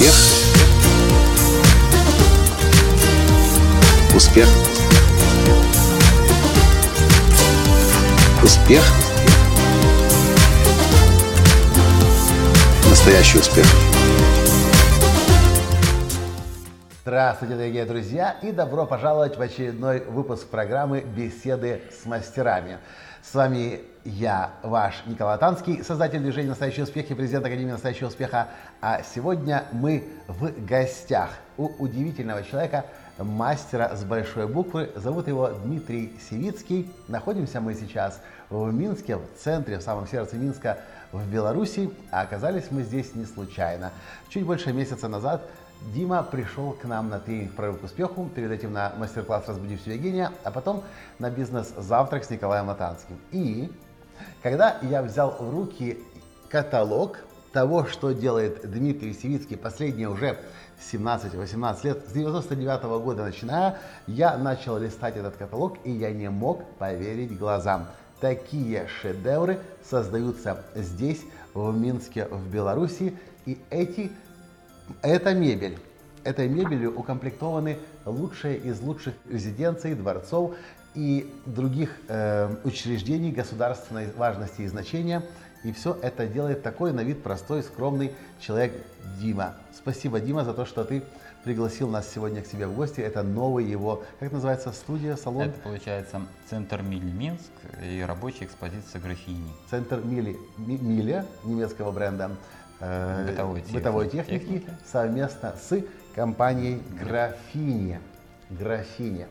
Успех. Успех. Успех. Настоящий успех. Здравствуйте, дорогие друзья, и добро пожаловать в очередной выпуск программы «Беседы с мастерами». С вами я, ваш Николай Танский, создатель движения «Настоящий успех» и президент Академии «Настоящего успеха». А сегодня мы в гостях у удивительного человека, мастера с большой буквы. Зовут его Дмитрий Севицкий. Находимся мы сейчас в Минске, в центре, в самом сердце Минска, в Беларуси. А оказались мы здесь не случайно. Чуть больше месяца назад Дима пришел к нам на тренинг «Прорыв к успеху», перед этим на мастер-класс «Разбуди всего гения», а потом на бизнес-завтрак с Николаем Латанским. И когда я взял в руки каталог того, что делает Дмитрий Севицкий последние уже 17-18 лет, с 99 -го года начиная, я начал листать этот каталог, и я не мог поверить глазам. Такие шедевры создаются здесь, в Минске, в Беларуси, и эти эта мебель. Этой мебелью укомплектованы лучшие из лучших резиденций, дворцов и других э, учреждений государственной важности и значения. И все это делает такой на вид простой, скромный человек Дима. Спасибо, Дима, за то, что ты пригласил нас сегодня к себе в гости. Это новый его, как называется, студия, салон? Это получается Центр Мили Минск и рабочая экспозиция графини. Центр Мили, Миля немецкого бренда э, Бытовой техники. бытовой техники, Техники. совместно с компанией Графиния. Графиния.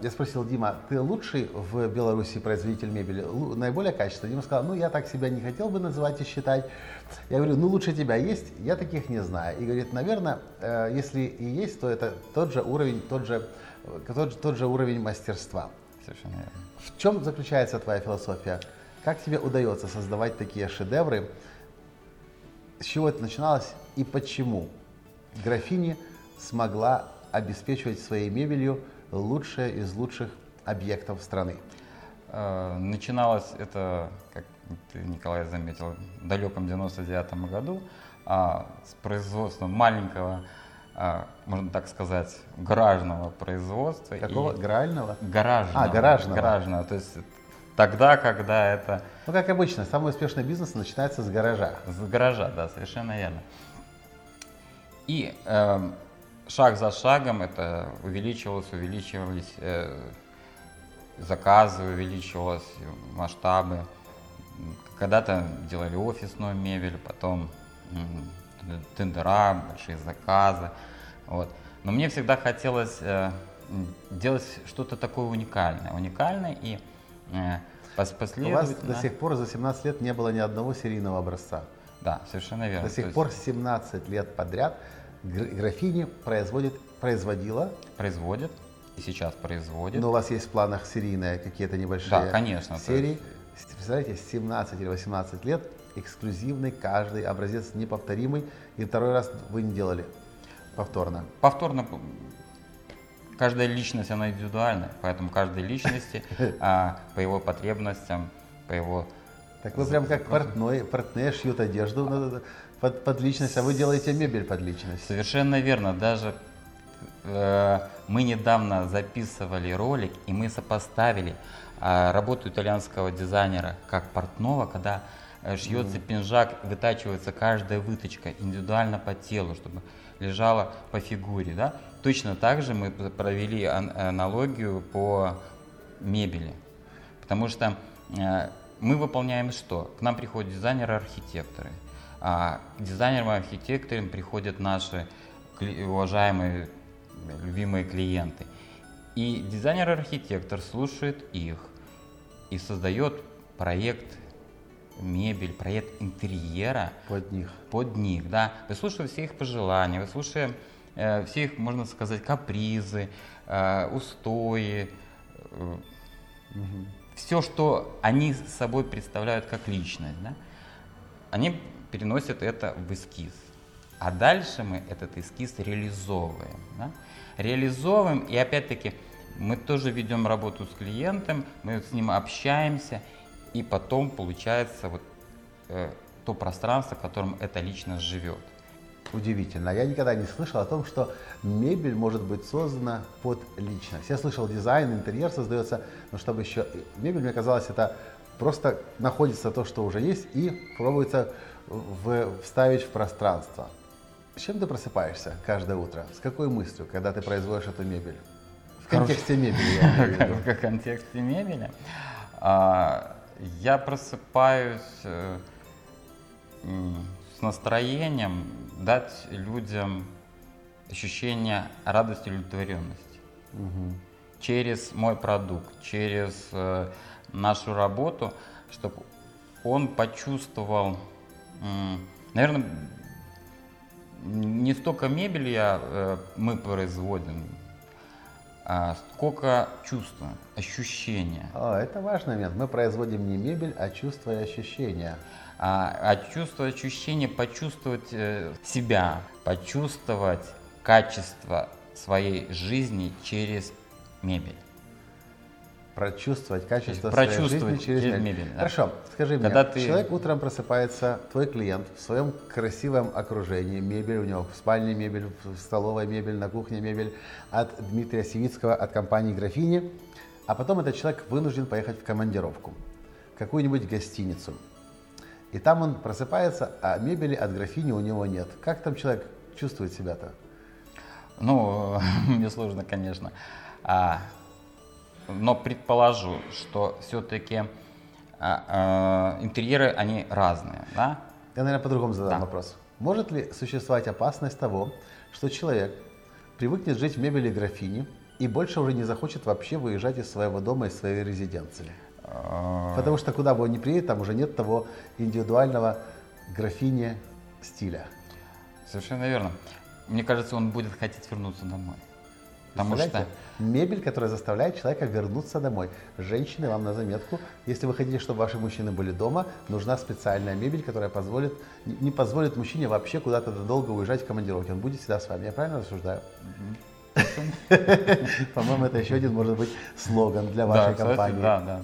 Я спросил, Дима, ты лучший в Беларуси производитель мебели? Наиболее качественный? Дима сказал, ну я так себя не хотел бы называть и считать. Я говорю, ну лучше тебя есть? Я таких не знаю. И говорит, наверное, э, если и есть, то это тот же уровень, тот же, э, тот, же- тот же уровень мастерства. Совершенно верно. В чем заключается твоя философия? Как тебе удается создавать такие шедевры? С чего это начиналось и почему графиня смогла обеспечивать своей мебелью лучшие из лучших объектов страны? Э, Начиналось это, как ты, Николай, заметил, в далеком 99 году а, с производства маленького, а, можно так сказать, гаражного производства. и- Какого? Грального? Гаражного. А, гаражного. Гаражного. То есть тогда, когда это Ну, как обычно, самый успешный бизнес начинается с гаража. С гаража, да, совершенно верно. И эм, шаг за шагом это увеличивалось, увеличивались э, заказы, увеличивалось масштабы. Когда-то делали офисную мебель, потом тендера, большие заказы. Вот. Но мне всегда хотелось э, делать что-то такое уникальное. Уникальное и э, пос- У вас последовательно... до сих пор за 17 лет не было ни одного серийного образца. Да, совершенно верно. До То сих есть- пор 17 лет подряд гр- графиня производит, производила производит и сейчас производит. Но у вас есть в планах серийные какие-то небольшие Да, конечно, то серии. С- Представляете, с 17 или 18 лет эксклюзивный каждый образец неповторимый, и второй раз вы не делали повторно. Повторно каждая личность она индивидуальна, поэтому каждой личности а, по его потребностям, по его Так вы прям как портной, портные шьют одежду на- под, под личность, а вы делаете мебель под личность. Совершенно верно. Даже э, мы недавно записывали ролик, и мы сопоставили э, работу итальянского дизайнера как портного, когда э, шьется пинжак, вытачивается каждая выточка индивидуально по телу, чтобы лежала по фигуре. Да? Точно так же мы провели ан- аналогию по мебели. Потому что э, мы выполняем что? К нам приходят дизайнеры-архитекторы. А к дизайнерам-архитекторам приходят наши уважаемые, любимые клиенты. И дизайнер-архитектор слушает их и создает проект мебель, проект интерьера Под них. под них, да, выслушивая все их пожелания, выслушивая все их, можно сказать, капризы, э, устои, все, что они собой представляют как личность, да, они переносят это в эскиз. А дальше мы этот эскиз реализовываем. да. Реализовываем, и опять-таки мы тоже ведем работу с клиентом, мы с ним общаемся, и потом получается вот э, то пространство, в котором эта личность живет. Удивительно. Я никогда не слышал о том, что мебель может быть создана под личность. Я слышал, дизайн, интерьер создается, но чтобы еще... Мебель, мне казалось, это просто находится то, что уже есть, и пробуется в, вставить в пространство. С чем ты просыпаешься каждое утро? С какой мыслью, когда ты производишь эту мебель? В контексте мебели, я имею в виду. В контексте мебели. А, Я просыпаюсь э, с настроением дать людям ощущение радости и удовлетворенности через мой продукт, через э, нашу работу, чтобы он почувствовал, наверное, не столько мебель я, э, мы производим, а сколько чувства, ощущения. О, это важный момент. Мы производим не мебель, а чувства и ощущения. А, а чувство, ощущение, почувствовать э, себя, почувствовать качество своей жизни через мебель. Прочувствовать качество Прочувствовать своей жизни через, через мебель. мебель, да. Хорошо, скажи Когда мне, ты- человек утром просыпается, твой клиент, в своем красивом окружении, мебель у него, в спальне мебель, в столовой мебель, на кухне мебель, от Дмитрия Сивицкого, от компании «Графини», а потом этот человек вынужден поехать в командировку, в какую-нибудь гостиницу. И там он просыпается, а мебели от «Графини» у него нет. Как там человек чувствует себя-то? Ну, мне сложно, конечно. А, но предположу, что все-таки интерьеры, они разные, да? Я, наверное, по-другому задам Да. вопрос. Может ли существовать опасность того, что человек привыкнет жить в мебели графини и больше уже не захочет вообще выезжать из своего дома, из своей резиденции? А, Потому что куда бы он ни приедет, там уже нет того индивидуального графини стиля. Совершенно верно. Мне кажется, он будет хотеть вернуться домой. Потому что? Мебель, которая заставляет человека вернуться домой. Женщины, вам на заметку, если вы хотите, чтобы ваши мужчины были дома, нужна специальная мебель, которая позволит, не позволит мужчине вообще куда-то долго уезжать в командировке. Он будет всегда с вами. Я правильно рассуждаю? По-моему, это еще один, может быть, слоган для да, вашей компании. да, да,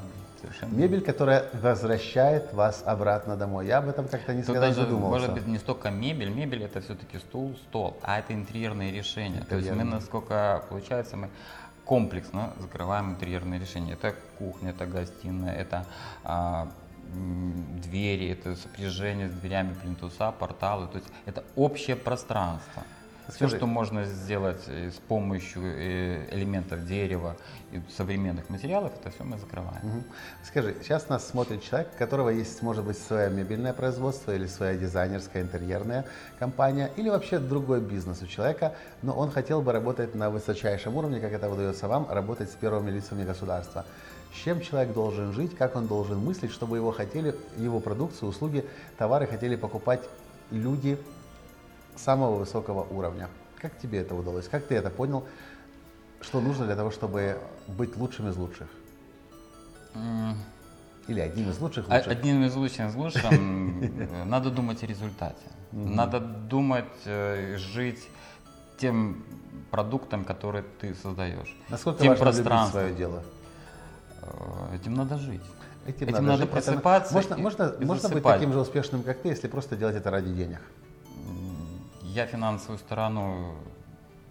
совершенно. Мебель, которая возвращает вас обратно домой. Я об этом как-то не даже, задумывался. может быть, не столько мебель, мебель это все-таки стул, стол, а это интерьерные решения. То есть мы, Интерьерные. насколько получается, мы комплексно закрываем интерьерные решения. Это кухня, это гостиная, это а, двери, это сопряжение с дверями плинтуса, порталы. То есть это общее пространство. Все, что можно сделать э, с помощью э, элементов дерева и современных материалов, это все мы закрываем. Мгм. Скажи, сейчас нас смотрит человек, у которого есть, может быть, свое мебельное производство или своя дизайнерская интерьерная компания, или вообще другой бизнес у человека, но он хотел бы работать на высочайшем уровне, как это выдается вам, работать с первыми лицами государства. С чем человек должен жить, как он должен мыслить, чтобы его хотели, его продукцию, услуги, товары хотели покупать люди самого высокого уровня. Как тебе это удалось? Как ты это понял? Что нужно для того, чтобы быть лучшим из лучших? Или одним из лучших лучших? Одним из лучших лучших э, надо думать о результате. Надо думать, э, жить тем продуктом, который ты создаешь. Насколько тем важно любить свое дело? Э, Этим надо жить. Этим, Этим надо. Это- просыпаться можно, и- можно, и можно быть таким же успешным, как ты, если просто делать это ради денег. Я финансовую сторону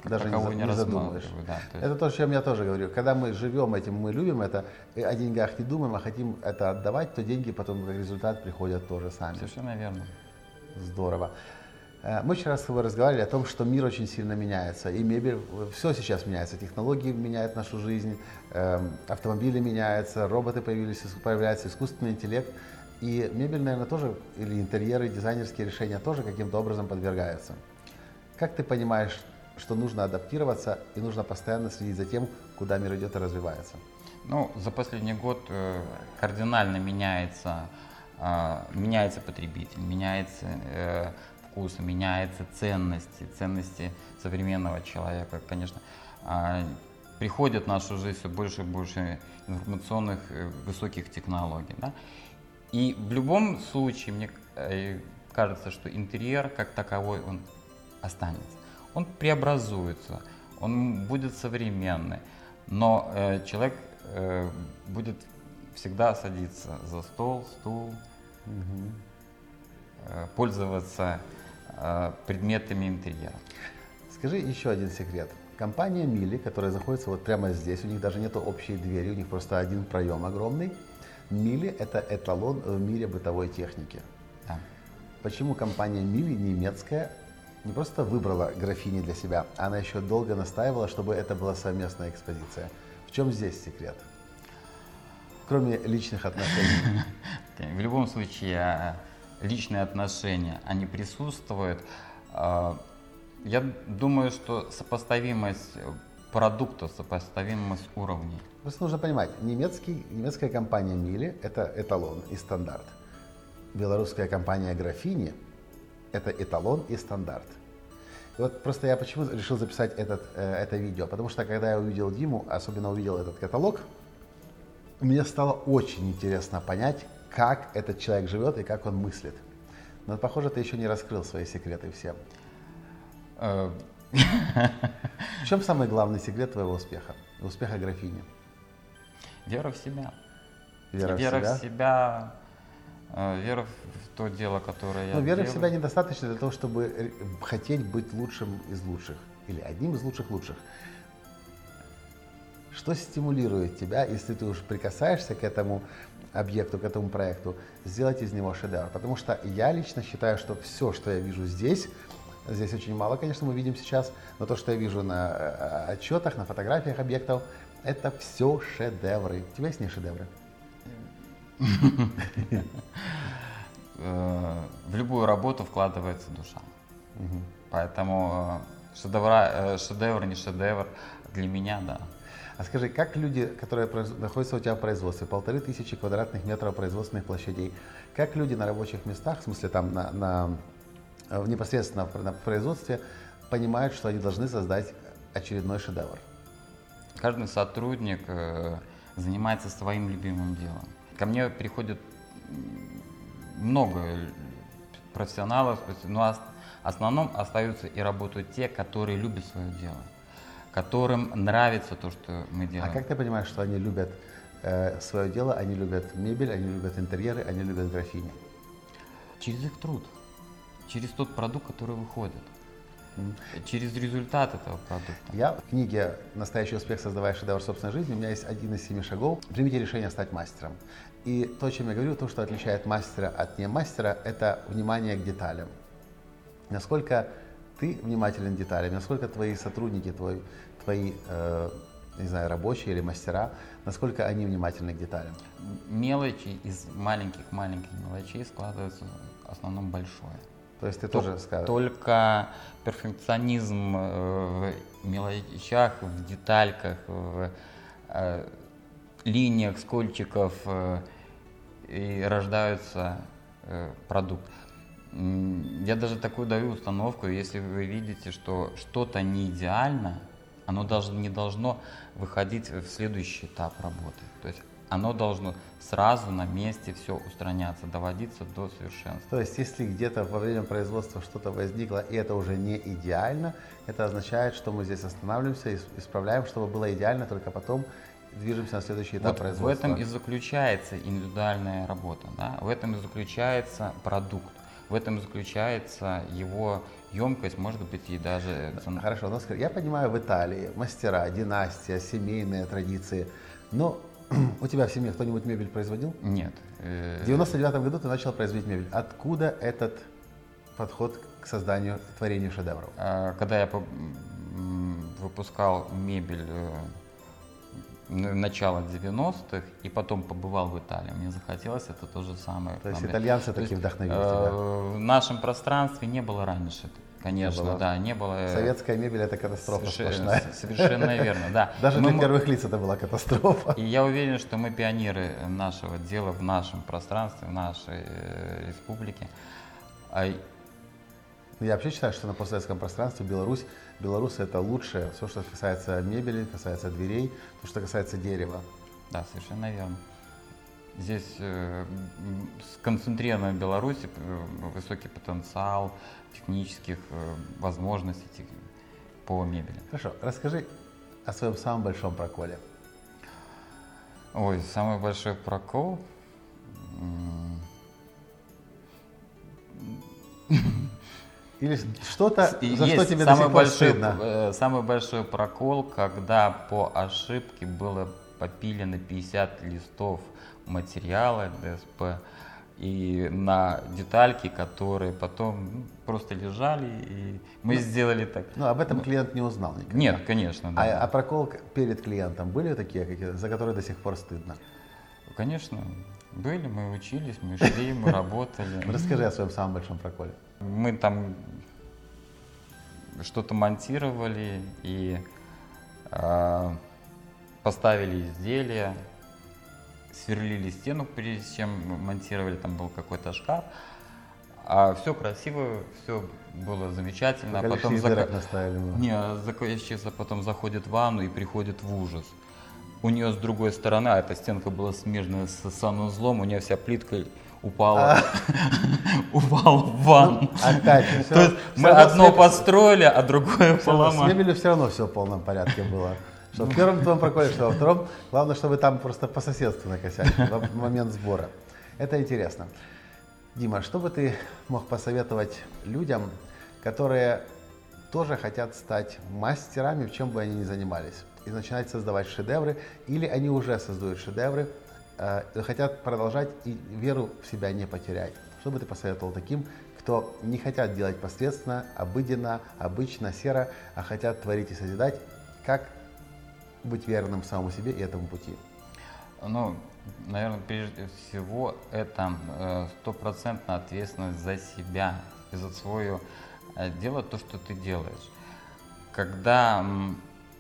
Даже не не, рассматриваю. Да, то есть Это то, о чем я тоже говорю. Когда мы живем этим, мы любим это, и о деньгах не думаем, а хотим это отдавать, то деньги потом как результат приходят тоже сами. Совершенно верно. Здорово. Э, Мы вчера с тобой разговаривали о том, что мир очень сильно меняется. И мебель, все сейчас меняется. Технологии меняют нашу жизнь, эм, автомобили меняются, роботы появились, появляется искусственный интеллект. И мебель, наверное, тоже, или интерьеры, дизайнерские решения тоже каким-то образом подвергаются. Как ты понимаешь, что нужно адаптироваться и нужно постоянно следить за тем, куда мир идет и развивается? Ну, за последний год э, кардинально меняется, э, меняется потребитель, меняется э, вкус, меняются ценности, ценности современного человека, конечно. А, приходит в нашу жизнь все больше и больше информационных э, высоких технологий. Да? И в любом случае, мне кажется, что интерьер как таковой, он останется. Он преобразуется, он будет современный, но э, человек э, будет всегда садиться за стол, стул, э, пользоваться э, предметами интерьера. Скажи еще один секрет. Компания Мили, которая находится вот прямо здесь, у них даже нет общей двери, у них просто один проем огромный. Мили – это эталон в мире бытовой техники. Да. Почему компания Мили немецкая не просто выбрала графини для себя, а она еще долго настаивала, чтобы это была совместная экспозиция. В чем здесь секрет? Кроме личных отношений. В любом случае, э, личные отношения, они присутствуют. Э, Я думаю, что сопоставимость продукта, сопоставимость уровней. Просто нужно понимать, немецкий, немецкая компания Мили – это эталон и стандарт. Белорусская компания Графини – это эталон и стандарт. И вот просто я почему решил записать этот, э, это видео, потому что когда я увидел Диму, особенно увидел этот каталог, мне стало очень интересно понять, как этот человек живет и как он мыслит. Но, похоже, ты еще не раскрыл свои секреты всем. Э, В чем самый главный секрет твоего успеха, успеха графини? Вера в себя. Вера, Вера в себя? в себя, вера в то дело, которое я Но веры в делаю. себя недостаточно для того, чтобы хотеть быть лучшим из лучших или одним из лучших лучших. Что стимулирует тебя, если ты уже прикасаешься к этому объекту, к этому проекту, сделать из него шедевр? Потому что я лично считаю, что все, что я вижу здесь, здесь очень мало, конечно, мы видим сейчас, но то, что я вижу на э, отчетах, на фотографиях объектов, это все шедевры. У тебя есть не шедевры? Э, в любую работу вкладывается душа. Поэтому э, шедевра, э, шедевр, не шедевр, для меня, да. А скажи, как люди, которые находятся у тебя в производстве, полторы тысячи квадратных метров производственных площадей, как люди на рабочих местах, в смысле там на, на, э, непосредственно в- на производстве, понимают, что они должны создать очередной шедевр? Каждый сотрудник занимается своим любимым делом. Ко мне приходит м, много профессионалов, но ос- в основном остаются и работают те, которые любят свое дело, которым нравится то, что мы А делаем. как ты понимаешь, что они любят э, свое дело, они любят мебель, они любят интерьеры, они любят графини? Через их труд, через тот продукт, который выходит, через результат этого продукта. Я в книге «Настоящий успех. Создавая шедевр собственной жизни» у меня есть один из семи шагов. Примите решение стать мастером. И то, о чем я говорю, то, что отличает мастера от не мастера, это внимание к деталям. Насколько ты внимателен к деталям, насколько твои сотрудники, твой, твои, э, не знаю, рабочие или мастера, насколько они внимательны к деталям. Мелочи из маленьких-маленьких мелочей складываются в основном большое. То есть ты тоже скажешь. Только перфекционизм э, в мелочах, в детальках, в э, линиях, скольчиков э, и рождается продукт. Я даже такую даю установку, если вы видите, что что-то не идеально, оно даже не должно выходить в следующий этап работы. То есть оно должно сразу на месте все устраняться, доводиться до совершенства. То есть, если где-то во время производства что-то возникло, и это уже не идеально, это означает, что мы здесь останавливаемся, ис- исправляем, чтобы было идеально, только потом движемся на следующий этап Вот в производства. этом и заключается индивидуальная работа, да? в этом и заключается продукт, в этом и заключается его емкость, может быть, и даже. Хорошо, скажи, я понимаю, в Италии мастера, династия, семейные традиции, но у тебя в семье кто-нибудь мебель производил? Нет. э, В 99 году ты начал производить мебель. Откуда этот подход к созданию, творению шедевров? а, Когда я выпускал мебель э, начала 90-х и потом побывал в Италии, мне захотелось это то же самое. То есть итальянцы то таки есть, вдохновили э, тебя. В нашем пространстве не было раньше, конечно, было. да, не было. э, Советская мебель это катастрофа совершенно- сплошная. Совершенно верно, да. Даже Мы для первых лиц это была катастрофа. И я уверен, что мы пионеры нашего дела в нашем пространстве, в нашей э, республике. А Я вообще считаю, что на постсоветском пространстве Беларусь, Беларусь это лучшее, все, что касается мебели, касается дверей, то, что касается дерева. Да, совершенно верно. Здесь э, в Беларуси э, высокий потенциал технических э, возможностей по мебели. Хорошо, расскажи о своем самом большом проколе. Ой, самый большой прокол. Или что-то, за что тебе до самый сих пор стыдно? э, самый большой прокол, когда по ошибке было попилено 50 листов материала ДСП и на детальки, которые потом ну, просто лежали, и мы сделали так. Ну, об этом клиент не узнал никогда. Нет, конечно, да. А, а прокол перед клиентом были такие, какие, за которые до сих пор стыдно? Конечно, были, мы учились, мы шли, мы работали. Расскажи о своем самом большом проколе. Мы там что-то монтировали и а, поставили изделия, сверлили стену, прежде чем монтировали, там был какой-то шкаф. А все красиво, все было замечательно. А потом дырок наставили. мы. Не, а заказчица потом заходит в ванну и приходит в ужас. У нее с другой стороны, а эта стенка была смежная с санузлом, у нее вся плитка упала, упала в ванну. Опять. То есть мы одно построили, а другое равно С поломали. мебелью все равно все в полном порядке было. Что в первом твоем проколе, что во втором. Главное, чтобы там просто по соседству накосячили в момент сбора. Это интересно. Дима, что бы ты мог посоветовать людям, которые тоже хотят стать мастерами, в чем бы они ни занимались, и начинать создавать шедевры, или они уже создают шедевры, э, хотят продолжать и веру в себя не потерять. Что бы ты посоветовал таким, кто не хотят делать посредственно, обыденно, обычно, серо, а хотят творить и созидать, как быть верным самому себе и этому пути? Ну, наверное, прежде всего, это э, стопроцентная ответственность за себя и за свое э, дело, то, что ты делаешь. Когда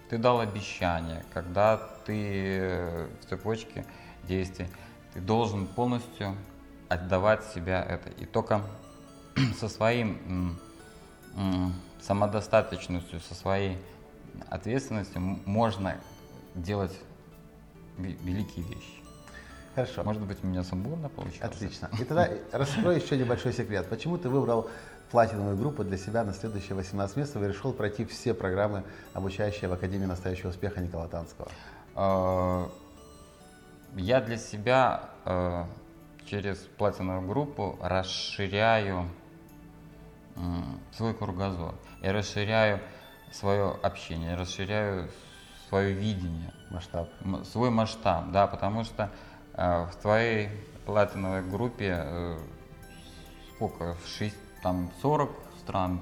ты дал обещание, когда ты э, в цепочке действий, ты должен полностью отдавать себя это. И только со своим самодостаточностью, со своей ответственностью можно делать ве- великие вещи. Хорошо. Может быть, у меня сумбурно получилось? Отлично. И тогда раскрой еще небольшой секрет. Почему ты выбрал платиновую группу для себя на следующие 18 месяцев и решил пройти все программы, обучающие в Академии настоящего успеха Никола Танского? Э, Я для себя э, через платиновую группу расширяю свой кругозор. Я расширяю свое общение, расширяю свое видение. Масштаб. свой масштаб, да, потому что э, в твоей платиновой группе э, сколько, шесть, там 40 стран,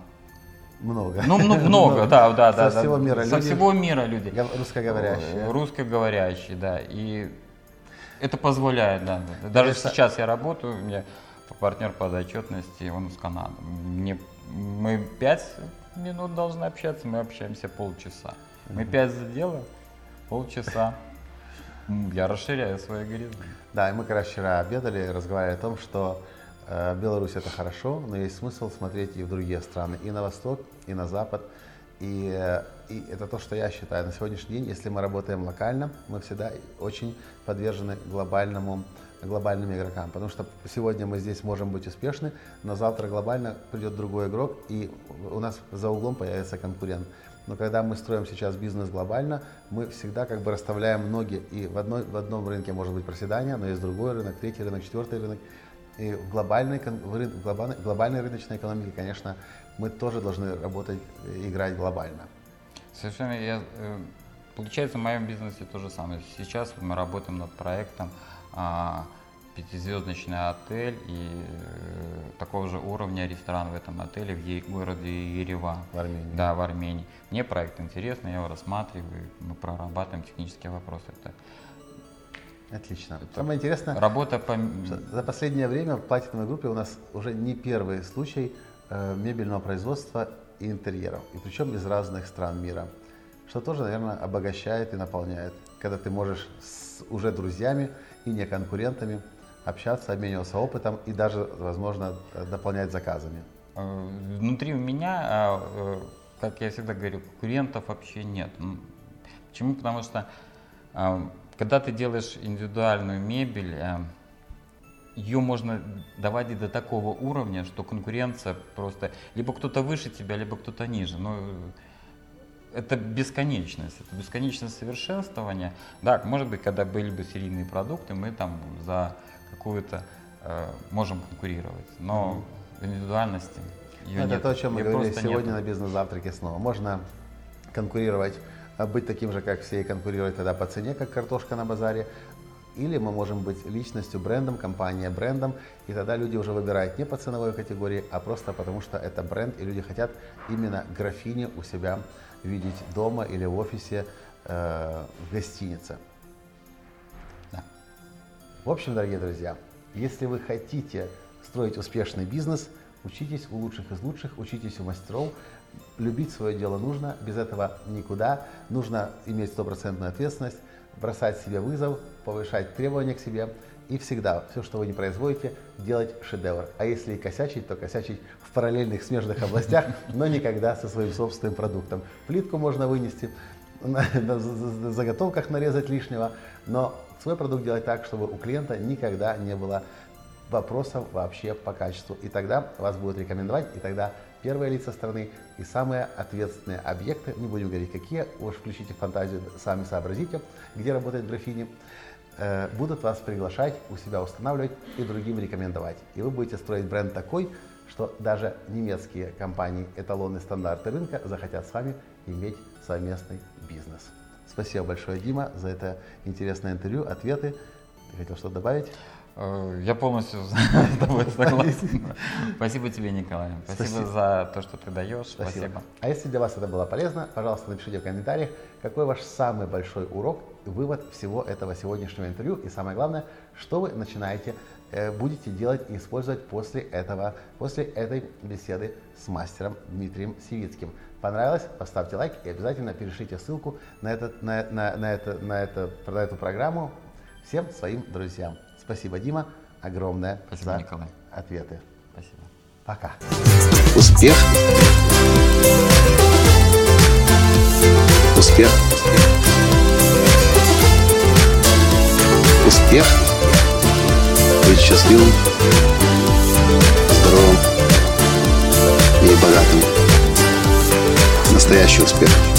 Много. ну, ну, много, да, да, да. Со да. всего мира Со люди. всего мира люди. Гов- Русскоговорящие. Русскоговорящие, да. И это позволяет, да. да. Даже Конечно. сейчас я работаю, у меня партнер по отчетности, он из Канады. Мне, мы пять минут должны общаться, мы общаемся полчаса. Мы пять за дело, полчаса. Я расширяю свои горизонты. Да, и мы когда вчера обедали, разговаривали о том, что э, Беларусь это хорошо, но есть смысл смотреть и в другие страны, и на восток, и на запад. И, э, и это то, что я считаю. На сегодняшний день, если мы работаем локально, мы всегда очень подвержены глобальному, глобальным игрокам. Потому что сегодня мы здесь можем быть успешны, но завтра глобально придет другой игрок, и у нас за углом появится конкурент. Но когда мы строим сейчас бизнес глобально, мы всегда как бы расставляем ноги. И в, одной, в одном рынке может быть проседание, но есть другой рынок, третий рынок, четвертый рынок. И в глобальной, в глобальной, глобальной рыночной экономике, конечно, мы тоже должны работать, э, играть глобально. Совершенно я, э, получается в моем бизнесе то же самое. Сейчас мы работаем над проектом а, пятизвездочный отель и э, такого же уровня ресторан в этом отеле в Е- городе Ереван. В Армении. Да, в Армении. Мне проект интересный, я его рассматриваю, мы прорабатываем технические вопросы. Это Отлично. Самое интересное, работа по... за последнее время в платиновой группе у нас уже не первый случай э, мебельного производства и интерьеров. И причем из разных стран мира. Что тоже, наверное, обогащает и наполняет. Когда ты можешь с уже друзьями и не конкурентами общаться, обмениваться опытом и даже, возможно, э, дополнять заказами. Э, Внутри у меня, а, э, как я всегда говорю, конкурентов вообще нет. Почему? Потому что а, когда ты делаешь индивидуальную мебель, ее можно доводить до такого уровня, что конкуренция просто либо кто-то выше тебя, либо кто-то ниже. Но э, это бесконечность, это бесконечность совершенствования. Да, может быть, когда были бы серийные продукты, мы там за какую-то э, можем конкурировать, но в индивидуальности Её Это нет. то, о чем мы Её говорили сегодня нету. на бизнес-завтраке снова. Можно конкурировать, а, быть таким же, как все, и конкурировать тогда по цене, как картошка на базаре. Или мы можем быть личностью, брендом, компания брендом, и тогда люди уже выбирают не по ценовой категории, а просто потому что это бренд, и люди хотят именно графини у себя видеть дома или в офисе, э, в гостинице. В общем, дорогие друзья, если вы хотите строить успешный бизнес, учитесь у лучших из лучших, учитесь у мастеров. Любить свое дело нужно, без этого никуда. Нужно иметь стопроцентную ответственность, бросать себе вызов, повышать требования к себе и всегда все, что вы не производите, делать шедевр. А если и косячить, то косячить в параллельных смежных областях, но никогда со своим собственным продуктом. Плитку можно вынести, на, заготовках нарезать лишнего, но свой продукт делать так, чтобы у клиента никогда не было вопросов вообще по качеству. И тогда вас будут рекомендовать, и тогда первые лица страны и самые ответственные объекты, не будем говорить какие, уж включите фантазию, сами сообразите, где работает графини, э, будут вас приглашать, у себя устанавливать и другим рекомендовать. И вы будете строить бренд такой, что даже немецкие компании, эталоны, стандарты рынка захотят с вами иметь совместный бизнес. Спасибо большое, Дима, за это интересное интервью, ответы. Ты хотел что-то добавить? Э, Я полностью с тобой согласен. Спасибо тебе, Николай. Спасибо Спасибо. за то, что ты даешь. Спасибо. А если для вас это было полезно, пожалуйста, напишите в комментариях, какой ваш самый большой урок, вывод всего этого сегодняшнего интервью. И самое главное, что вы начинаете, э, будете делать и использовать после этого, после этой беседы с мастером Дмитрием Сивицким. Понравилось? Поставьте лайк и обязательно перешлите ссылку на, этот, на, на, на, это, на, это, на эту программу всем своим друзьям. Спасибо, Дима, огромное Спасибо, за Николай. ответы. Спасибо. Пока. Успех. Успех. Успех. Быть счастливым, здоровым и богатым. Настоящий успех.